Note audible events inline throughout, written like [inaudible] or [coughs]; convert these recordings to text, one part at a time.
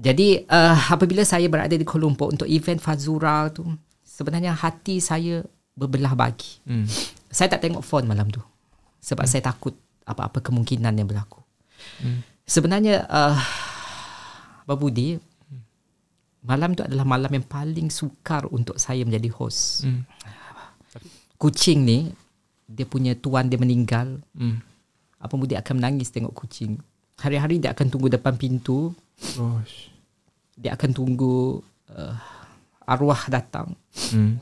Jadi uh, apabila saya berada di Kuala Lumpur untuk event Fazura tu, sebenarnya hati saya berbelah bagi. Hmm. Saya tak tengok phone malam tu. Sebab hmm. saya takut apa-apa kemungkinan yang berlaku. Hmm. Sebenarnya uh, Babudi malam tu adalah malam yang paling sukar untuk saya menjadi host. Hmm. Kucing ni dia punya tuan dia meninggal. Hmm. Apa dia akan menangis tengok kucing. Hari-hari dia akan tunggu depan pintu. Gosh dia akan tunggu uh, arwah datang. Hmm.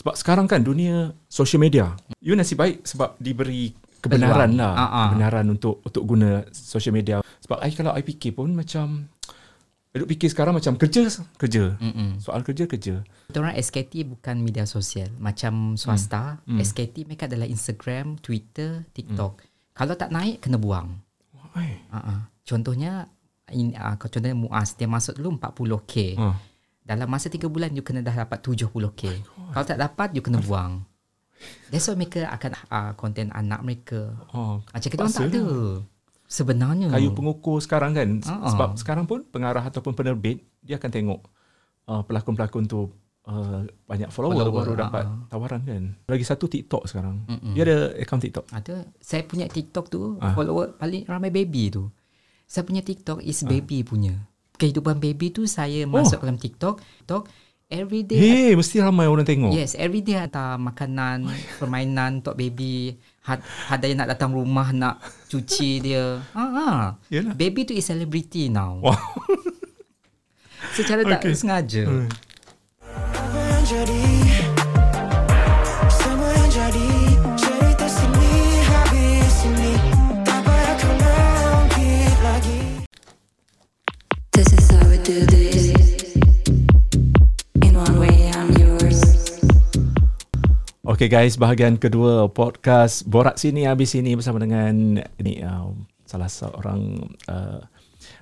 Sebab sekarang kan dunia social media. You nasib baik sebab diberi kebenaran lah. Uh-huh. Kebenaran untuk untuk guna social media. Sebab I kalau I fikir pun macam Duduk fikir sekarang macam kerja, kerja. Mm-mm. Soal kerja, kerja. Kita orang SKT bukan media sosial. Macam swasta, mm. SKT mereka adalah Instagram, Twitter, TikTok. Mm. Kalau tak naik, kena buang. Why? Uh-uh. Contohnya, in, uh, contohnya Muaz dia masuk dulu 40k. Uh. Dalam masa 3 bulan you kena dah dapat 70k. Oh Kalau tak dapat you kena buang. That's why mereka akan uh, content anak mereka. Oh, Macam kita orang tak ada. Sebenarnya. Kayu pengukur sekarang kan. Uh-uh. Sebab sekarang pun pengarah ataupun penerbit dia akan tengok uh, pelakon-pelakon tu uh, banyak follower, follower baru uh-uh. dapat tawaran kan. Lagi satu TikTok sekarang. Mm-mm. Dia ada account TikTok. Ada. Saya punya TikTok tu uh. follower paling ramai baby tu. Saya punya TikTok is baby uh. punya. Kehidupan baby tu saya oh. masuk dalam TikTok. TikTok every day. Hey, mesti ramai orang tengok. Yes, every day ada makanan, permainan untuk baby. Ada yang nak datang rumah nak cuci [laughs] dia. Ah, ah. Baby tu is celebrity now. Wow. Secara okay. tak sengaja. Hmm. Okay guys, bahagian kedua podcast Borak Sini Habis Sini bersama dengan ini uh, salah seorang uh,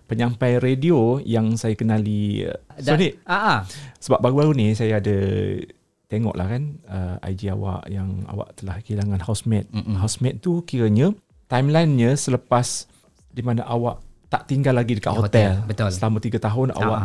penyampai radio yang saya kenali. Uh, so ni, uh-huh. sebab baru-baru ni saya ada tengok lah kan uh, IG awak yang awak telah kehilangan housemate. Mm-mm. Housemate tu kiranya timelinenya selepas di mana awak tak tinggal lagi dekat hotel. hotel. Betul. Selama 3 tahun uh-huh. awak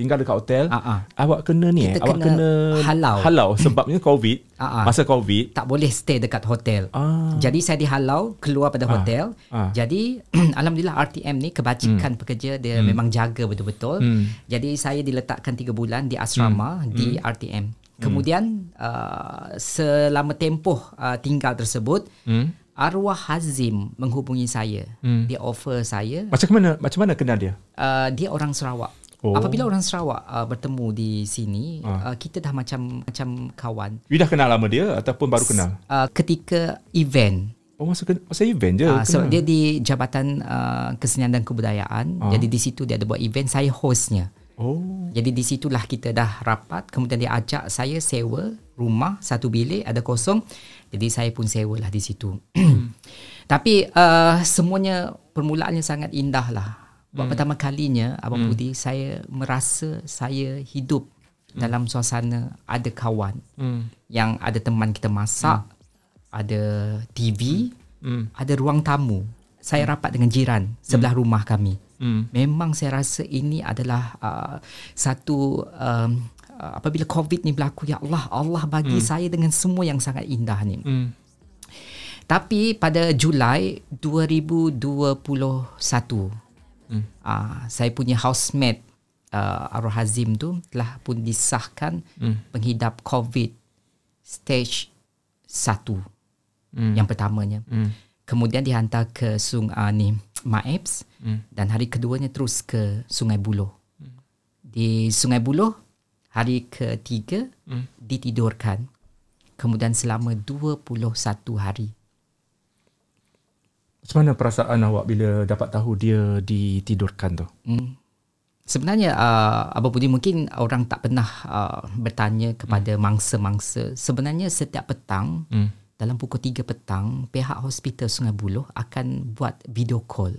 tinggal dekat hotel, uh-uh. awak kena ni eh, awak kena, kena halau. Halau [laughs] sebabnya COVID. uh-uh. Masa COVID tak boleh stay dekat hotel. Uh. Jadi saya dihalau keluar pada uh. hotel. Uh. Jadi [clears throat] alhamdulillah RTM ni kebajikan hmm. pekerja dia hmm. memang jaga betul-betul. Hmm. Jadi saya diletakkan 3 bulan di asrama hmm. di hmm. RTM. Kemudian uh, selama tempoh uh, tinggal tersebut hmm. Arwah Hazim menghubungi saya. Hmm. Dia offer saya. Macam mana macam mana kenal dia? Uh, dia orang Sarawak. Oh. Apabila orang Sarawak uh, bertemu di sini, uh. Uh, kita dah macam macam kawan. You dah kenal lama dia ataupun baru kenal? Uh, ketika event. Oh masa masa event je. Uh, so dia di Jabatan uh, Kesenian dan Kebudayaan. Uh. Jadi di situ dia ada buat event, saya hostnya. Oh. Jadi di situlah kita dah rapat, kemudian dia ajak saya sewa rumah satu bilik ada kosong. Jadi saya pun sewalah di situ. [clears throat] Tapi uh, semuanya permulaannya sangat indah lah. Buat hmm. pertama kalinya Abang hmm. Budi saya merasa saya hidup hmm. dalam suasana ada kawan hmm. yang ada teman kita masak, hmm. ada TV, hmm. ada ruang tamu. Saya hmm. rapat dengan jiran sebelah hmm. rumah kami. Hmm. Memang saya rasa ini adalah uh, satu um, uh, apabila COVID ni berlaku ya Allah Allah bagi hmm. saya dengan semua yang sangat indah ni. Hmm. Tapi pada Julai 2021 hmm. uh, saya punya housemate uh, Arwah Hazim tu telah pun disahkan hmm. penghidap COVID stage 1 hmm. yang pertamanya. Hmm. Kemudian dihantar ke sungai uh, ni Maebs hmm. dan hari keduanya terus ke Sungai Buloh. Hmm. Di Sungai Buloh hari ketiga hmm. ditidurkan. Kemudian selama 21 hari macam mana perasaan awak bila dapat tahu dia ditidurkan tu? Hmm. Sebenarnya uh, Abang Budi mungkin orang tak pernah uh, bertanya kepada hmm. mangsa-mangsa. Sebenarnya setiap petang hmm. dalam pukul 3 petang pihak hospital Sungai Buloh akan buat video call.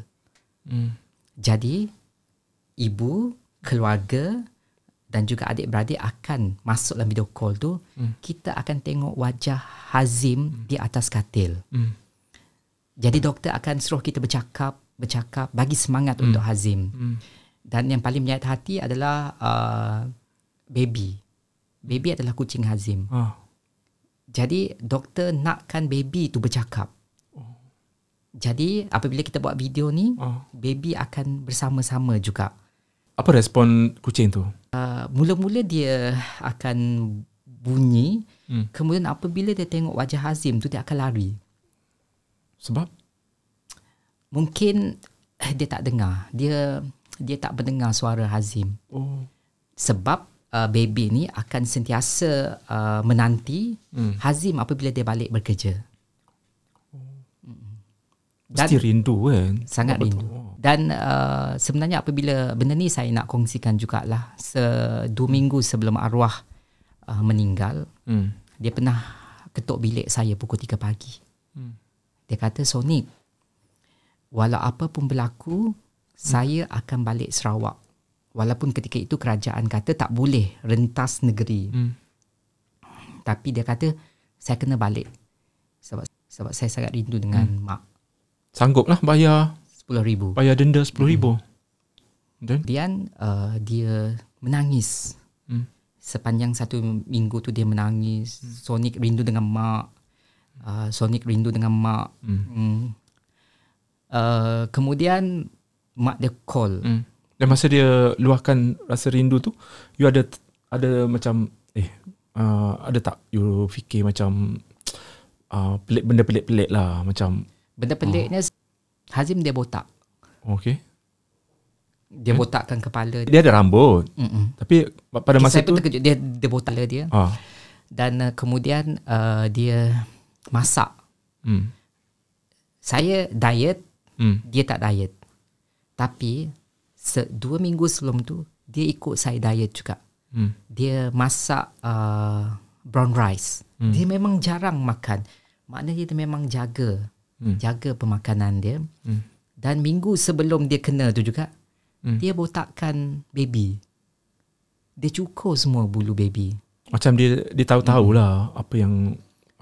Hmm. Jadi ibu, keluarga dan juga adik-beradik akan masuk dalam video call tu. Hmm. Kita akan tengok wajah Hazim hmm. di atas katil. Hmm. Jadi doktor akan suruh kita bercakap, bercakap, bagi semangat hmm. untuk Hazim. Hmm. Dan yang paling menyayat hati adalah uh, baby. Baby adalah kucing Hazim. Ah. Jadi doktor nakkan baby tu bercakap. Jadi apabila kita buat video ni, Ah. baby akan bersama-sama juga. Apa respon kucing tu? Uh, mula-mula dia akan bunyi, Hmm. kemudian apabila dia tengok wajah Hazim tu dia akan lari. Sebab Mungkin eh, dia tak dengar. Dia dia tak mendengar suara Hazim. oh Sebab uh, baby ni akan sentiasa uh, menanti Hmm. Hazim apabila dia balik bekerja. mesti rindu kan. Sangat Betul. rindu. Dan uh, sebenarnya apabila benda ni saya nak kongsikan jugalah se dua minggu sebelum arwah uh, meninggal, Hmm. dia pernah ketuk bilik saya pukul 3 pagi. Hmm. Dia kata Sonic, walau apa pun berlaku, saya akan balik Sarawak. Walaupun ketika itu kerajaan kata tak boleh rentas negeri. Hmm. Tapi dia kata saya kena balik. Sebab sebab saya sangat rindu dengan Hmm. mak. Sangguplah bayar RM10,000. bayar denda RM10,000. Dan Kemudian uh, dia menangis. Hmm. Sepanjang satu minggu tu dia menangis. Sonic rindu dengan mak. Uh, Sonic rindu dengan mak. Hmm. Hmm. Uh, kemudian mak dia call. Hmm. Dan masa dia luahkan rasa rindu tu, you ada ada macam eh uh, ada tak you fikir macam uh, pelik benda pelik-pelik lah macam Benda peliknya Hazim dia botak. okay. Dia botakkan kepala dia. Dia ada rambut. Mm-mm. Tapi pada masa saya tu terkejut dia dia botak kepala dia. ah Dan uh, kemudian uh, dia masak. hmm. Saya diet, Hmm. dia tak diet. Tapi se- dua minggu sebelum tu dia ikut saya diet juga. Hmm. Dia masak uh, brown rice. Hmm. Dia memang jarang makan. Maknanya dia memang jaga. Hmm. Jaga pemakanan dia. Hmm. Dan minggu sebelum dia kena tu juga, Hmm. dia botakkan baby. Dia cukur semua bulu baby. Macam dia dia tahu-tahulah apa yang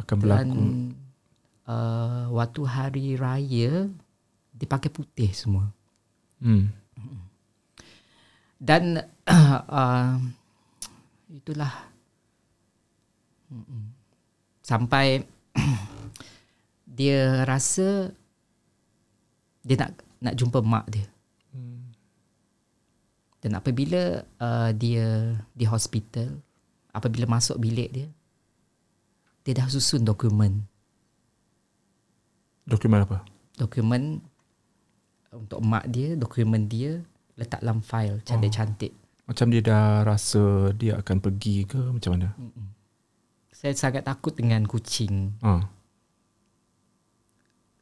akan Dan berlaku. uh, waktu hari raya, dia pakai putih semua. Hmm. Dan [coughs] uh, itulah Mm-mm. sampai [coughs] dia rasa dia nak nak jumpa mak dia. Dan apabila uh, dia di hospital, apabila masuk bilik dia, dia dah susun dokumen. Dokumen apa? Dokumen untuk mak dia, dokumen dia letak dalam file cantik-cantik. Macam dia dah rasa dia akan pergi ke macam mana? Saya sangat takut dengan kucing. Ha.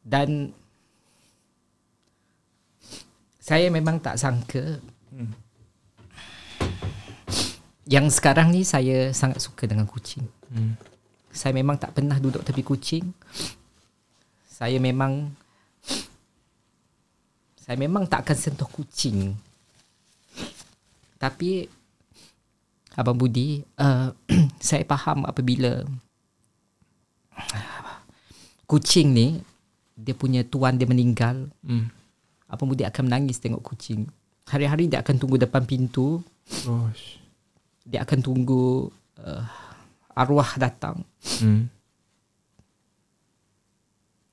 Dan saya memang tak sangka yang sekarang ni saya sangat suka dengan kucing. Hmm. Saya memang tak pernah duduk tepi kucing. Saya memang saya memang tak akan sentuh kucing. Tapi Abang Budi, uh, [clears throat] saya faham apabila kucing ni dia punya tuan dia meninggal, Hmm. Abang Budi akan menangis tengok kucing. Hari-hari dia akan tunggu depan pintu, Gosh. dia akan tunggu uh, arwah datang. Hmm.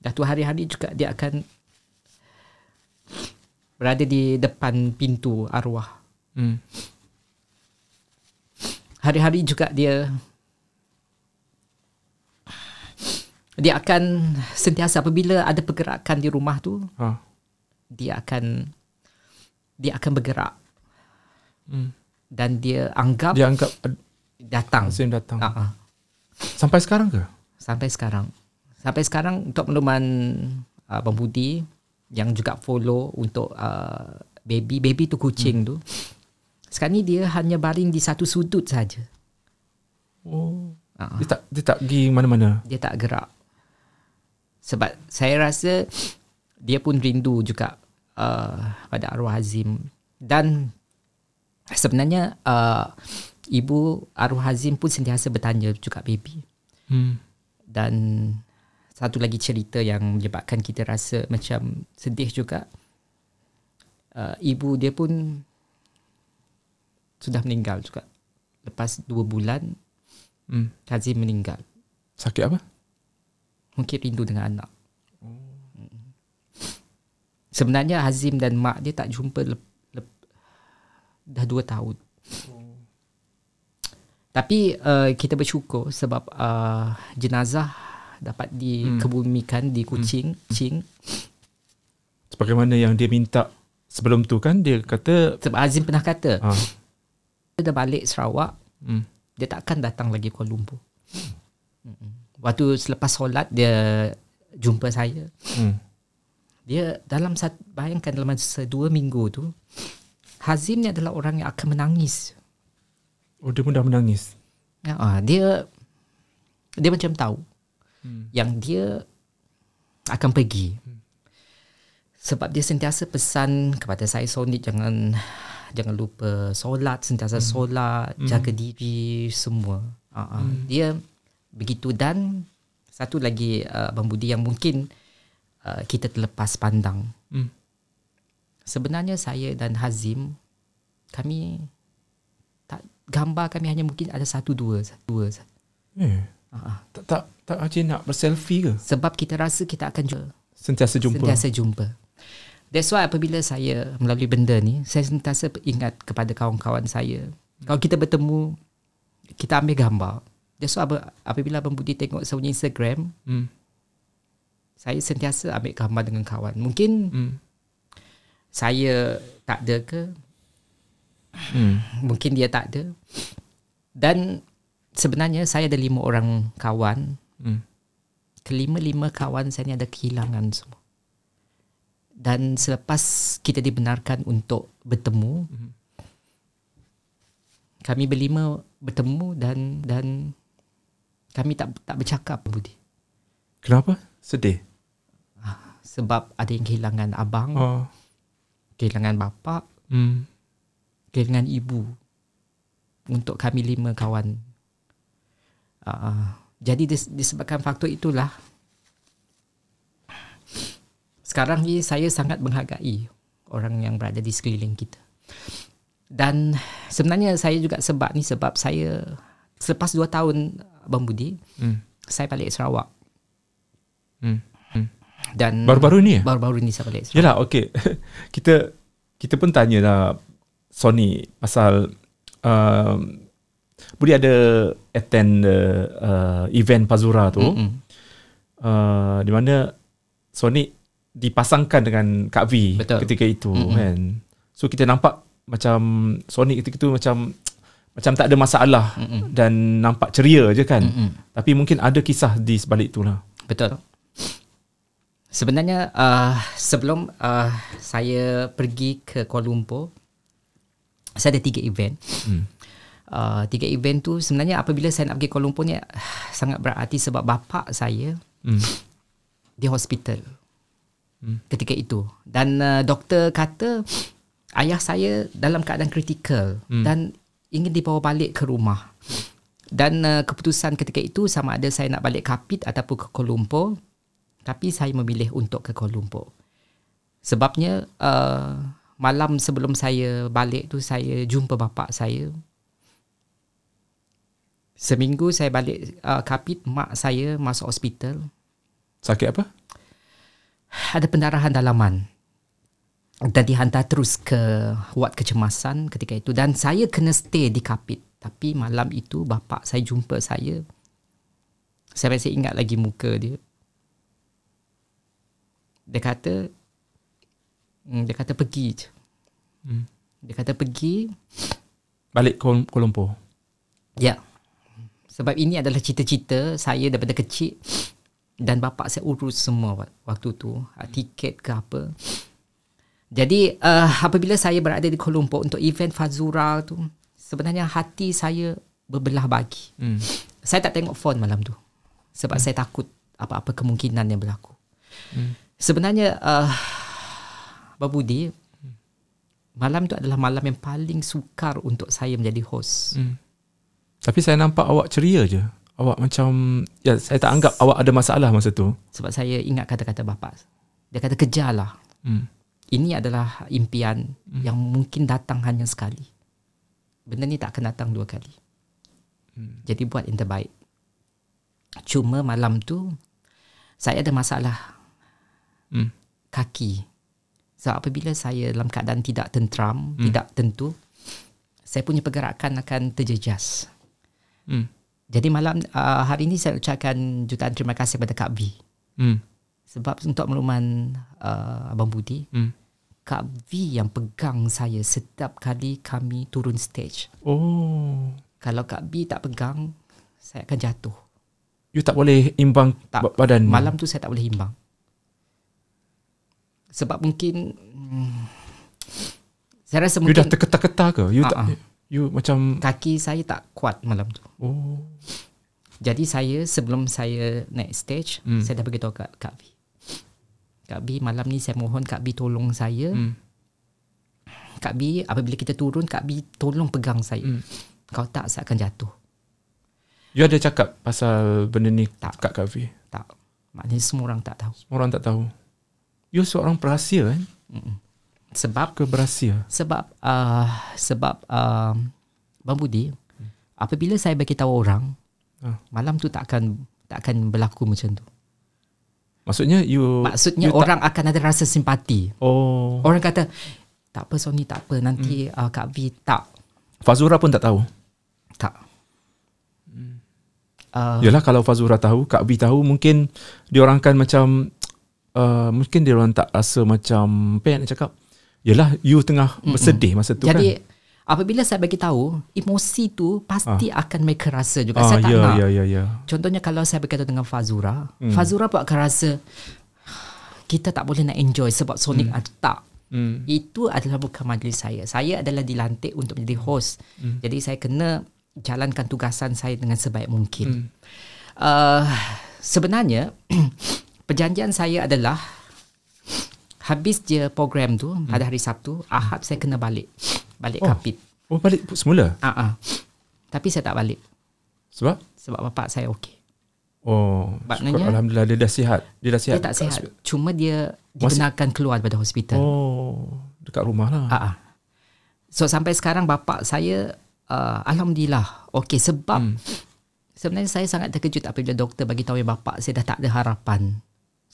Dah tu hari-hari juga dia akan berada di depan pintu arwah. Hmm. Hari-hari juga dia dia akan sentiasa apabila ada pergerakan di rumah tu, Ha. dia akan dia akan bergerak Hmm. dan dia anggap Dia anggap datang. Azim datang. Uh-uh. Sampai sekarang ke? Sampai sekarang. Sampai sekarang untuk makluman uh, Abang Budi yang juga follow untuk uh, baby baby tu kucing hmm. tu. Sekarang ni dia hanya baring di satu sudut saja. Oh. Uh-uh. Dia tak dia tak pergi mana-mana. Dia tak gerak. Sebab saya rasa dia pun rindu juga uh, pada arwah Hazim dan sebenarnya uh, ibu arwah Hazim pun sentiasa bertanya juga baby. Hmm. Dan satu lagi cerita yang menyebabkan kita rasa macam sedih juga. Uh, ibu dia pun sudah meninggal juga. Lepas dua bulan, Hmm. Hazim meninggal. Sakit apa? Mungkin rindu dengan anak. Sebenarnya Hazim dan mak dia tak jumpa lep, lep, dah dua tahun. Tapi uh, kita bersyukur sebab uh, jenazah dapat dikebumikan di Kuching, Ching. Sebagaimana yang dia minta sebelum tu kan dia kata Sebab Hazim pernah kata, ah, dia dah balik Sarawak, hmm. dia takkan datang lagi Kuala Lumpur. Mm-mm. Waktu selepas solat dia jumpa saya. Hmm. Dia dalam satu, bayangkan dalam masa dua minggu tu Hazim ni adalah orang yang akan menangis. Oh dia pun dah menangis. Ya, ah, dia dia macam tahu Hmm. yang dia akan pergi. Sebab dia sentiasa pesan kepada saya Sony jangan jangan lupa solat, sentiasa solat, jaga diri semua. Ah, ah. Dia begitu dan satu lagi uh, Abang Budi yang mungkin uh, kita terlepas pandang. Hmm. Sebenarnya saya dan Hazim kami gambar kami hanya mungkin ada satu dua satu dua. Eh, ah. tak tak tak Haji nak berselfie ke? Sebab kita rasa kita akan jumpa. Sentiasa jumpa. Sentiasa jumpa. That's why apabila saya melalui benda ni, saya sentiasa ingat kepada kawan-kawan saya. Kalau kita bertemu, kita ambil gambar. That's why ap- apabila Abang Budi tengok saya punya Instagram, Hmm. saya sentiasa ambil gambar dengan kawan. Mungkin Hmm. saya tak ada ke, Hmm. mungkin dia tak ada. Dan sebenarnya saya ada lima orang kawan. Hmm. Kelima-lima kawan saya ni ada kehilangan semua. Dan selepas kita dibenarkan untuk bertemu, Mhm. kami berlima bertemu dan dan kami tak tak bercakap Budi. Kenapa? Sedih. Sebab ada yang kehilangan abang, Oh. kehilangan bapa, Hmm. Kehilangan ibu. Untuk kami lima kawan. Uh, jadi dis, disebabkan faktor itulah sekarang ni saya sangat menghargai orang yang berada di sekeliling kita. Dan sebenarnya saya juga sebab ni sebab saya selepas dua tahun Abang Budi, Hmm. saya balik Sarawak. Hmm. Hmm. Dan Baru-baru ni ya? baru-baru ni saya balik Sarawak. Yalah, okey. [laughs] kita kita pun tanyalah Sony pasal um, Budi ada attend uh, uh, event Pazura tu Mm-mm. uh, di mana Sony dipasangkan dengan Kak V Betul. ketika itu Mm-mm. kan. So kita nampak macam Sony ketika itu macam macam tak ada masalah Mm-mm. dan nampak ceria je kan. Mm-mm. Tapi mungkin ada kisah di sebalik itulah. Betul. Sebenarnya uh, sebelum uh, saya pergi ke Kuala Lumpur, saya ada tiga event. Hmm. Uh, tiga event tu sebenarnya apabila saya nak pergi Kuala Lumpur ni uh, sangat berarti sebab bapa saya Hmm. di hospital Hmm. ketika itu dan uh, doktor kata ayah saya dalam keadaan kritikal Hmm. dan ingin dibawa balik ke rumah dan uh, keputusan ketika itu sama ada saya nak balik Kapit ataupun ke Kuala Lumpur tapi saya memilih untuk ke Kuala Lumpur sebabnya uh, malam sebelum saya balik tu saya jumpa bapa saya. Seminggu saya balik uh, Kapit mak saya masuk hospital. Sakit apa? ada pendarahan dalaman. Dan dihantar terus ke ward kecemasan ketika itu. Dan saya kena stay di Kapit. Tapi malam itu bapa saya jumpa saya. Saya masih ingat lagi muka dia. Dia kata hmm, dia kata pergi je Hmm. dia kata pergi Balik Kuala Kuala Lumpur. Ya. Sebab ini adalah cita-cita saya daripada kecil dan bapa saya urus semua wa- waktu tu, ah, tiket ke apa. Jadi uh, apabila saya berada di Kuala Lumpur untuk event Fazura tu, sebenarnya hati saya berbelah bagi. Hmm. Saya tak tengok phone malam tu. Sebab saya takut apa-apa kemungkinan yang berlaku. Hmm. Sebenarnya uh, Babudi malam tu adalah malam yang paling sukar untuk saya menjadi host. Hmm. Tapi saya nampak awak ceria je. Awak macam ya saya tak anggap awak ada masalah masa tu. Sebab saya ingat kata-kata bapa. Dia kata kejarlah. Hmm. Ini adalah impian yang mungkin datang hanya sekali. benda ni tak akan datang dua kali. Hmm. Jadi buat yang terbaik. Cuma malam tu saya ada masalah Hmm. kaki. So apabila saya dalam keadaan tidak tentram, hmm. tidak tentu, saya punya pergerakan akan terjejas. Hmm. Jadi malam uh, hari ini saya ucapkan jutaan terima kasih kepada Kak V. Hmm. Sebab untuk makluman uh, Abang Budi, Hmm. Kak V yang pegang saya setiap kali kami turun stage. Oh. Kalau Kak V tak pegang, saya akan jatuh. You tak boleh imbang Tak. ba- badan. Malam tu saya tak boleh imbang. Sebab mungkin hmm, saya rasa You dah mungkin terketar-ketar ke? You tak Ah, ah. you macam kaki saya tak kuat malam tu. oh. Jadi saya sebelum saya naik stage, Hmm. saya dah beritahu kat Kak V. Kak V malam ni saya mohon Kak V tolong saya. Hmm. Kak V apabila kita turun Kak V tolong pegang saya. Hmm. Kalau tak saya akan jatuh. You ada cakap pasal benda ni Tak. kat Kavi? Tak. Maknanya semua orang tak tahu. Semua orang tak tahu. You seorang perahsia kan? Sebab Ke berahsia? sebab uh, sebab uh, Bang Budi apabila saya bagi tahu orang Ah. malam tu tak akan tak akan berlaku macam tu. Maksudnya you Maksudnya you orang akan ada rasa simpati. Tak, oh. Orang kata tak apa Sony tak apa nanti uh, Kak V tak Fazura pun tak tahu. tak. Uh, Yalah kalau Fazura tahu, Kak B tahu mungkin dia orang akan macam uh, mungkin dia orang tak rasa macam apa yang nak cakap. Yalah you tengah bersedih masa tu Jadi kan. apabila saya bagi tahu emosi tu pasti akan mereka rasa juga. Ah saya tak ya nak. ya ya ya. Contohnya kalau saya berkata dengan Fazura, hmm. Fazura pun akan rasa kita tak boleh nak enjoy sebab Sonic ada tak. Hmm. Itu adalah bukan majlis saya. Saya adalah dilantik untuk menjadi host. Hmm. Jadi saya kena jalankan tugasan saya dengan sebaik mungkin. Hmm. Uh, sebenarnya [clears throat] perjanjian saya adalah habis je program tu hmm. pada hari Sabtu, Ahad saya kena balik. Balik Oh. Kapit. Oh balik semula. Ah uh-uh. Tapi saya tak balik Sebab sebab bapak saya okey. oh Maknanya- syukur, alhamdulillah dia dah sihat. Dia dah sihat. Dia tak sihat. hospi- Cuma dia dibenarkan keluar daripada hospital. Oh dekat rumah lah. Ah, ah. So sampai sekarang bapak saya uh, alhamdulillah okey sebab hmm. sebenarnya saya sangat terkejut apabila doktor bagi tahu yang bapak saya dah tak ada harapan.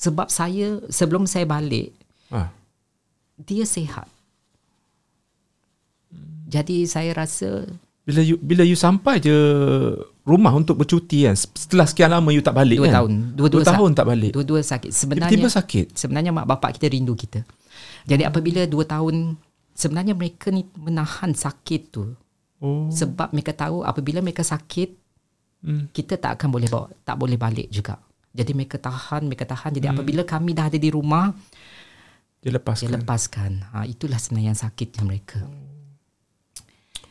Sebab saya sebelum saya balik Ah. dia sihat. Jadi saya rasa Bila you bila you sampai je rumah untuk bercuti kan setelah sekian lama you tak balik dua kan. tahun, dua-dua Dua tahun tak balik. Dua-dua sakit. Sebenarnya Tiba-tiba sakit. sebenarnya mak bapak kita rindu kita. Jadi apabila dua tahun sebenarnya mereka ni menahan sakit tu Oh. sebab mereka tahu apabila mereka sakit Hmm. kita tak akan boleh bawa tak boleh balik juga. Jadi mereka tahan, mereka tahan. Jadi apabila kami dah ada di rumah, Dia lepaskan. dia lepaskan. Ha, itulah sebenarnya yang sakitnya mereka.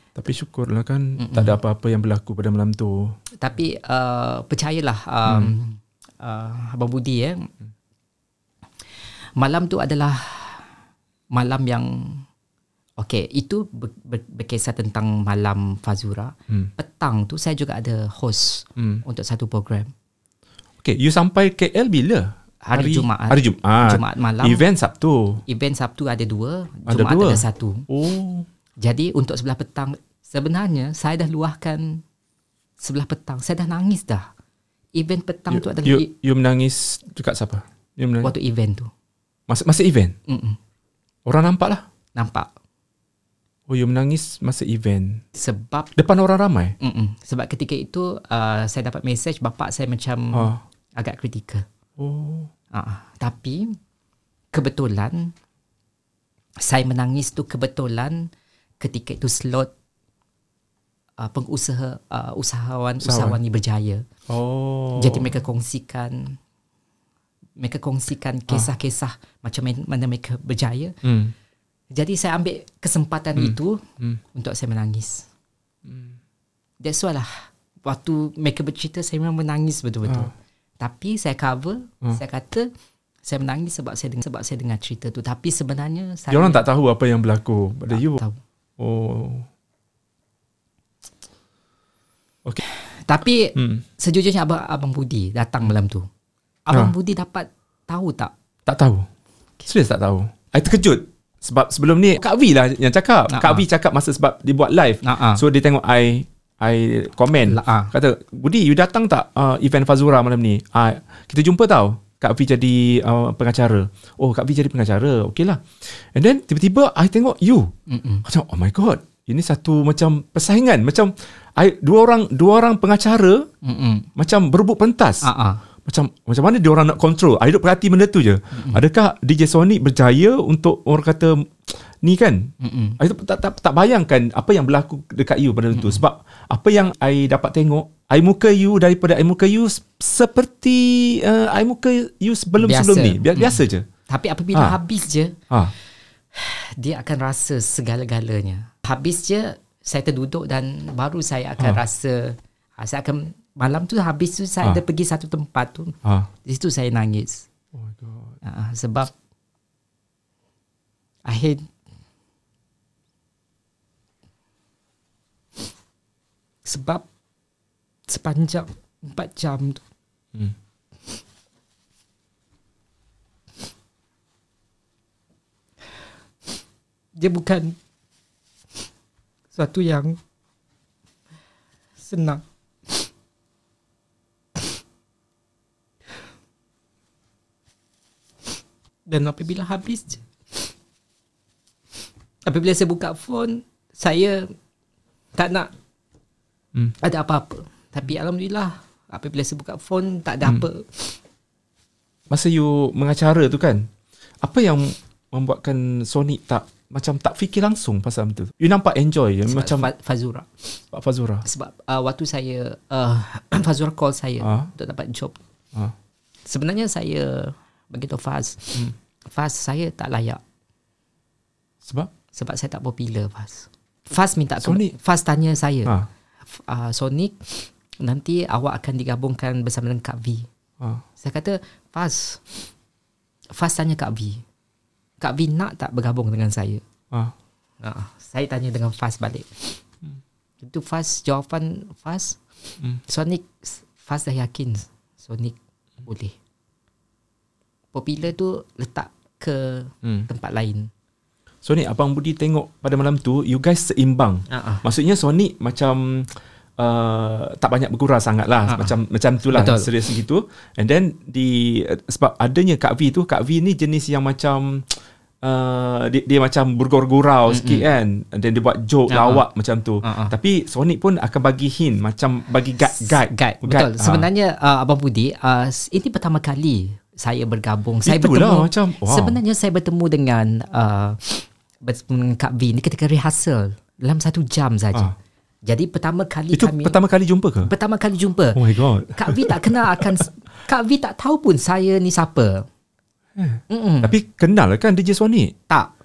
Tapi syukurlah kan Mm-mm. tak ada apa-apa yang berlaku pada malam tu. Tapi uh, percayalah um, uh, Abang Budi ya. Malam tu adalah malam yang Okey, itu ber, ber, berkisah tentang malam Fazura. Hmm. Petang tu saya juga ada host Hmm. untuk satu program. Okay, you sampai KL bila? Hari Jumaat. Hari Jumaat. Jumaat malam. Event Sabtu. Event Sabtu ada dua, Ada Jumaat dua? ada satu. Oh. Jadi untuk sebelah petang sebenarnya saya dah luahkan sebelah petang. Saya dah nangis dah. Event petang You, tu adalah you, i- you menangis dekat siapa? You menangis? waktu event tu. Masa, masa event? Mm-mm. Orang nampak lah. Nampak. Oh, you menangis masa event. Sebab Depan orang ramai? mm-mm. sebab ketika itu uh, saya dapat mesej bapak saya macam Ah. Agak kritikal. Oh. Uh, tapi kebetulan saya menangis tu kebetulan ketika itu slot uh, pengusaha uh, usahawan usahawan ni berjaya. Oh. Jadi mereka kongsikan mereka kongsikan kisah-kisah macam man- mana mereka berjaya. Hmm. Jadi saya ambil kesempatan Hmm. itu Hmm. untuk saya menangis. That's why lah. Waktu mereka bercerita saya memang menangis betul-betul. Ah. Tapi saya cover, Ah. saya kata saya menangis sebab saya dengar sebab saya dengar cerita tu. Tapi sebenarnya saya Dia orang tak tahu apa yang berlaku pada tak you. tahu. Oh. Okay. Tapi Hmm. sejujurnya abang abang Budi datang malam tu. Abang Ah. Budi dapat tahu tak? Tak tahu. Serius tak tahu. I terkejut. sebab sebelum ni Kak V lah yang cakap. Ah, Kak ah. V cakap masa sebab dia buat live. Ah, ah. So dia tengok I I komen La- ah. kata Budi you datang tak uh, event Fazura malam ni? Uh, kita jumpa tau. Kak V jadi uh, pengacara. Oh Kak V jadi pengacara? Okey lah. And then tiba-tiba I tengok you. Mm-mm. macam oh my god ini satu macam persaingan. Macam I, dua orang dua orang pengacara Mm-mm. macam berebut pentas. Ah. macam macam mana dia orang nak control? I duduk perhati benda tu je. Mm-hmm. adakah DJ Sonic berjaya untuk orang kata ni kan Mm-mm. I tak, tak, tak, bayangkan apa yang berlaku dekat you pada mm-hmm. tu sebab apa yang I dapat tengok air muka you daripada air muka you seperti uh, air muka you sebelum-sebelum Biasa. ni Bi- biasa je Tapi apabila Ah. habis je, ha dia akan rasa segala-galanya. Habis je, saya terduduk dan baru saya akan Ah. rasa, ah, saya akan, malam tu habis tu saya Ah. ada pergi satu tempat tu. ha Di situ saya nangis. oh my god Ah, sebab akhir sebab sepanjang 4 jam tu hmm. dia bukan suatu yang senang. Dan apabila habis je, apabila saya buka phone, saya tak nak Hmm. ada apa-apa. Tapi Alhamdulillah, apabila saya buka phone, tak ada Hmm. apa. masa you mengacara tu kan apa yang membuatkan Sonic tak macam tak fikir langsung pasal tu you nampak enjoy Sebab macam Fa- Fazura. Pak Fazura Sebab uh, waktu saya, uh, [coughs] Fazura call saya Ah. untuk dapat job. ha Sebenarnya saya begitu Faz. Hmm. Faz saya tak layak sebab sebab saya tak popular Faz. Faz minta Sonic. Faz tanya saya, ha uh, Sonic nanti awak akan digabungkan bersama dengan Kak V. ha Saya kata, Faz. Faz tanya Kak V. Kak V nak tak bergabung dengan saya? ha Uh, saya tanya dengan Faz balik. Itu Faz jawapan Faz. Hmm. Sonic Faz dah yakin Sonic boleh. Popular tu letak ke hmm. tempat lain. Sonic abang Budi tengok pada malam tu you guys seimbang Uh-uh. Maksudnya Sonic macam uh, tak banyak bergurau sangat lah Ha. macam macam itulah Betul. serius gitu and then di uh, sebab adanya Kak V tu Kak V ni jenis yang macam uh, dia, dia macam bergurau-gurau mm-hmm. sikit kan and then dia buat joke Ha. lawak macam tu ha. tapi Sonic pun akan bagi hint macam bagi guide guide, Guide. Betul. Guide. Sebenarnya uh, Abang Budi, uh, ini pertama kali saya bergabung. Saya Itulah bertemu macam, wow. Sebenarnya saya bertemu dengan uh, bertemu dengan Kak V ni ketika rehearsal dalam satu jam saja. Ah. Jadi pertama kali itu kami pertama kali jumpa ke pertama kali jumpa. oh my god Kak V tak kenal akan [laughs] Kak V tak tahu pun saya ni siapa. Mm-mm. tapi kenal kan DJ Sonic Tak.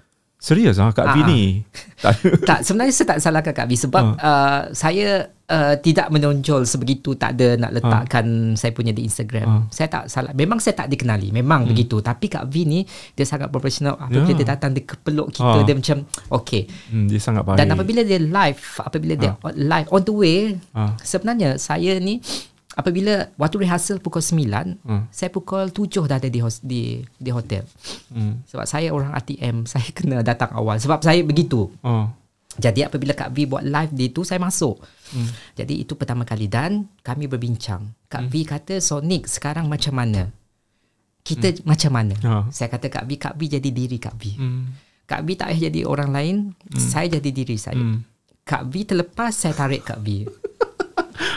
Serius ah Kak V Ah. ni [laughs] tak Tak, sebenarnya saya tak salahkan Kak V sebab uh, saya uh, tidak menonjol sebegitu tak ada nak letakkan saya punya di Instagram. Ah. Saya tak salah. Memang saya tak dikenali, memang begitu. Tapi Kak V ni dia sangat profesional. Apabila Ya. dia datang dia kepeluk kita Ah. dia macam okey. hmm, dia sangat baik Dan apabila dia live, apabila dia live on the way, Ah. sebenarnya saya ni apabila waktu rehearsal pukul 9, Ah. saya pukul 7 dah ada di hos- di di hotel. hmm. Sebab saya orang ATM, [laughs] saya kena datang awal sebab saya begitu. oh. Jadi apabila Kak V buat live dia tu saya masuk. Hmm. Jadi itu pertama kali dan kami berbincang. Kak V kata Sonic sekarang macam mana? Kita macam mana? Ha. Saya kata Kak V, Kak V jadi diri Kak V. Hmm. Kak V tak payah jadi orang lain, saya jadi diri saya. Hmm. Kak V terlepas saya tarik Kak V. [laughs]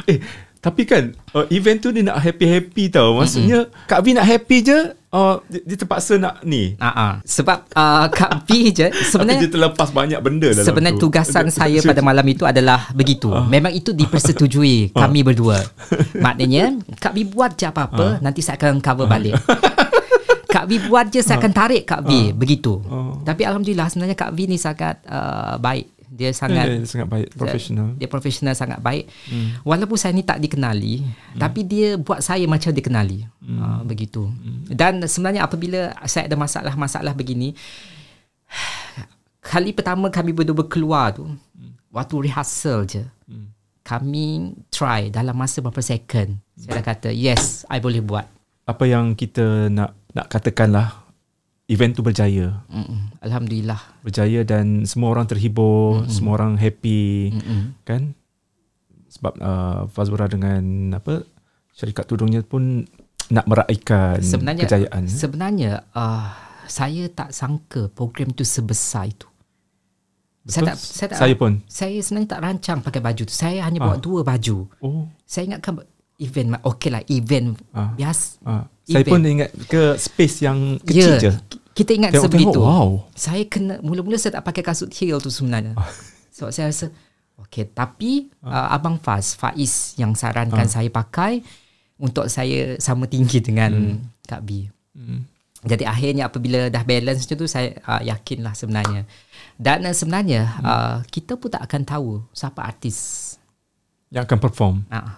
Eh, tapi kan uh, event tu dia nak happy-happy tau. Maksudnya mm-hmm. Kak V nak happy je, uh, dia, dia terpaksa nak ni. Ah. Sebab uh, Kak V je [laughs] Tapi dia sebenarnya terlepas banyak benda dalam Sebenarnya tu. tugasan saya pada malam itu adalah begitu. Ah. Memang itu dipersetujui [laughs] kami berdua. [laughs] Maknanya Kak V buat je apa-apa, nanti saya akan cover balik. Kak V buat je saya akan tarik Kak V begitu. Oh. Tapi alhamdulillah sebenarnya Kak V ni sangat uh, baik. Dia sangat dia sangat baik, profesional. Dia profesional sangat baik. Hmm. Walaupun saya ni tak dikenali, hmm. tapi dia buat saya macam dikenali. Hmm. Uh, begitu. Hmm. Dan sebenarnya apabila saya ada masalah-masalah begini, kali pertama kami berdua keluar tu, hmm. waktu rehearsal je. Hmm. Kami try dalam masa beberapa second. Saya dah kata, yes, I boleh buat. Apa yang kita nak nak katakanlah event tu berjaya. Mm-mm. Alhamdulillah. Berjaya dan semua orang terhibur, Mm-mm. semua orang happy, Mm-mm. kan? Sebab uh, Fazura dengan apa syarikat tudungnya pun nak meraihkan sebenarnya, kejayaan. Sebenarnya uh, saya tak sangka program tu sebesar itu. Betul? Saya tak saya tak saya pun. Saya sebenarnya tak rancang pakai baju tu. Saya hanya bawa Ah. dua baju. Oh. Saya ingatkan event okey lah event Ah. biasa. Uh, saya pun ingat ke space yang kecil Ya, je. Kita ingat Tengok-tengok, sebegitu. wow. Saya kena mula-mula saya tak pakai kasut heel tu sebenarnya. Sebab saya rasa okey tapi uh, abang Faz Faiz yang sarankan saya pakai untuk saya sama tinggi dengan hmm. Kak B. Hmm. Jadi akhirnya apabila dah balance macam tu saya uh, yakinlah sebenarnya. Dan uh, sebenarnya hmm. uh, kita pun tak akan tahu siapa artis. Yang akan perform. Uh,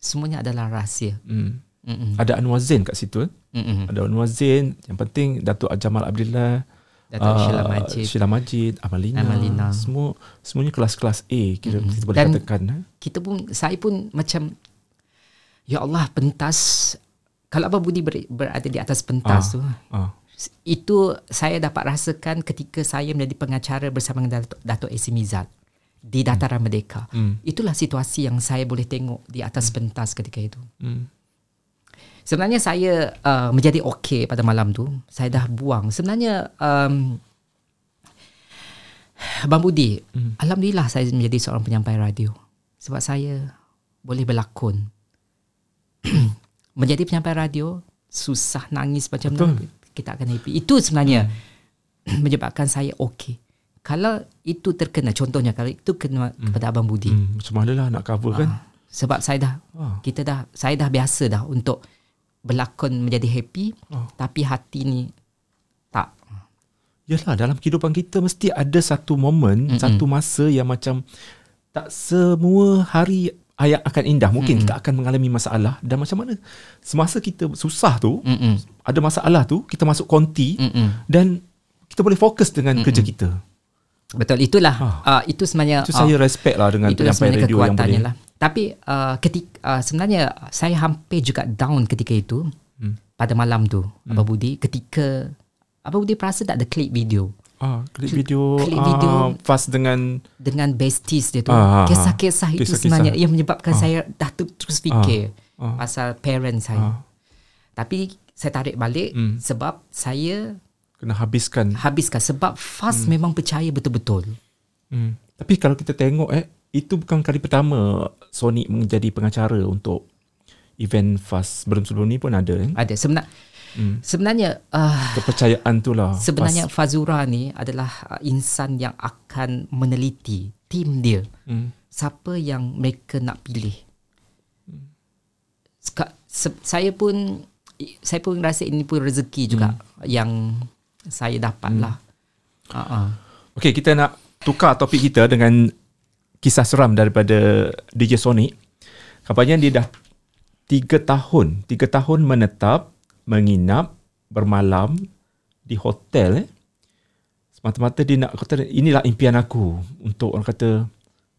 semuanya adalah rahsia. Hmm. Mm-mm. Ada Anwar Zain kat situ. Mm-mm. Ada Anwar Zain. Yang penting Datuk Jamal Abdullah. Datuk ah, Sheila Majid. Sheila Majid. Amalina. Amalina. Semua semuanya kelas-kelas A kita, kita boleh Dan- katakan. eh? kita pun saya pun macam ya Allah pentas kalau Abang Budi ber, berada di atas pentas tu Ah. itu saya dapat rasakan ketika saya menjadi pengacara bersama dengan Datuk, Datuk AC Mizat di Dataran Merdeka. Hmm. Itulah situasi yang saya boleh tengok di atas pentas ketika itu. Hmm. Sebenarnya saya uh, menjadi okey pada malam tu. Saya dah buang. Sebenarnya um, Abang Budi, Hmm. Alhamdulillah saya menjadi seorang penyampai radio. Sebab saya boleh berlakon. [clears throat] menjadi penyampai radio, susah nangis macam Betul. mana, kita akan happy. Itu sebenarnya [clears throat] menyebabkan saya okey. Kalau itu terkena, contohnya kalau itu kena kepada Abang Budi. Hmm. Macam mana lah nak cover kan? Ah, sebab saya dah Ah. kita dah saya dah biasa dah untuk berlakon menjadi happy Ah. tapi hati ni tak Yalah dalam kehidupan kita mesti ada satu momen, Mm-mm. satu masa yang macam tak semua hari ayat akan indah. Mungkin Mm-mm. kita akan mengalami masalah dan macam mana semasa kita susah tu, Mm-mm. ada masalah tu, kita masuk konti Mm-mm. dan kita boleh fokus dengan kerja kita. betul itulah Ah. uh, itu sebenarnya Itu ah, saya respect lah dengan itulah penyampai sebenarnya radio yang boleh. lah tapi uh, ketika uh, sebenarnya saya hampir juga down ketika itu Hmm. pada malam tu Abang Budi ketika Abang Budi perasa tak ada klip video Ah, klip video, klip ah, video. fast dengan dengan besties dia tu Ah, ah, ah. kisah-kisah itu Kisah-kisah. sebenarnya yang menyebabkan saya dah tu, terus fikir ah. pasal parents saya ah, Tapi saya tarik balik Hmm. sebab saya kena habiskan. habiskan sebab Faz memang percaya betul-betul. Hmm. Tapi kalau kita tengok eh itu bukan kali pertama Sonic menjadi pengacara untuk event fast sebelum-sebelum ni pun ada kan. Ada sebenar Hmm. sebenarnya uh, Kepercayaan tu lah. sebenarnya Fast. Fazura ni adalah uh, insan yang akan meneliti tim dia Hmm. siapa yang mereka nak pilih. Seka, se, saya pun saya pun rasa ini pun rezeki juga yang saya dapat lah. Uh-uh. Okey, kita nak tukar topik kita dengan kisah seram daripada DJ Sonic. Kabarnya dia dah tiga tahun, tiga tahun menetap, menginap, bermalam di hotel eh. Semata-mata dia nak kata inilah impian aku untuk orang kata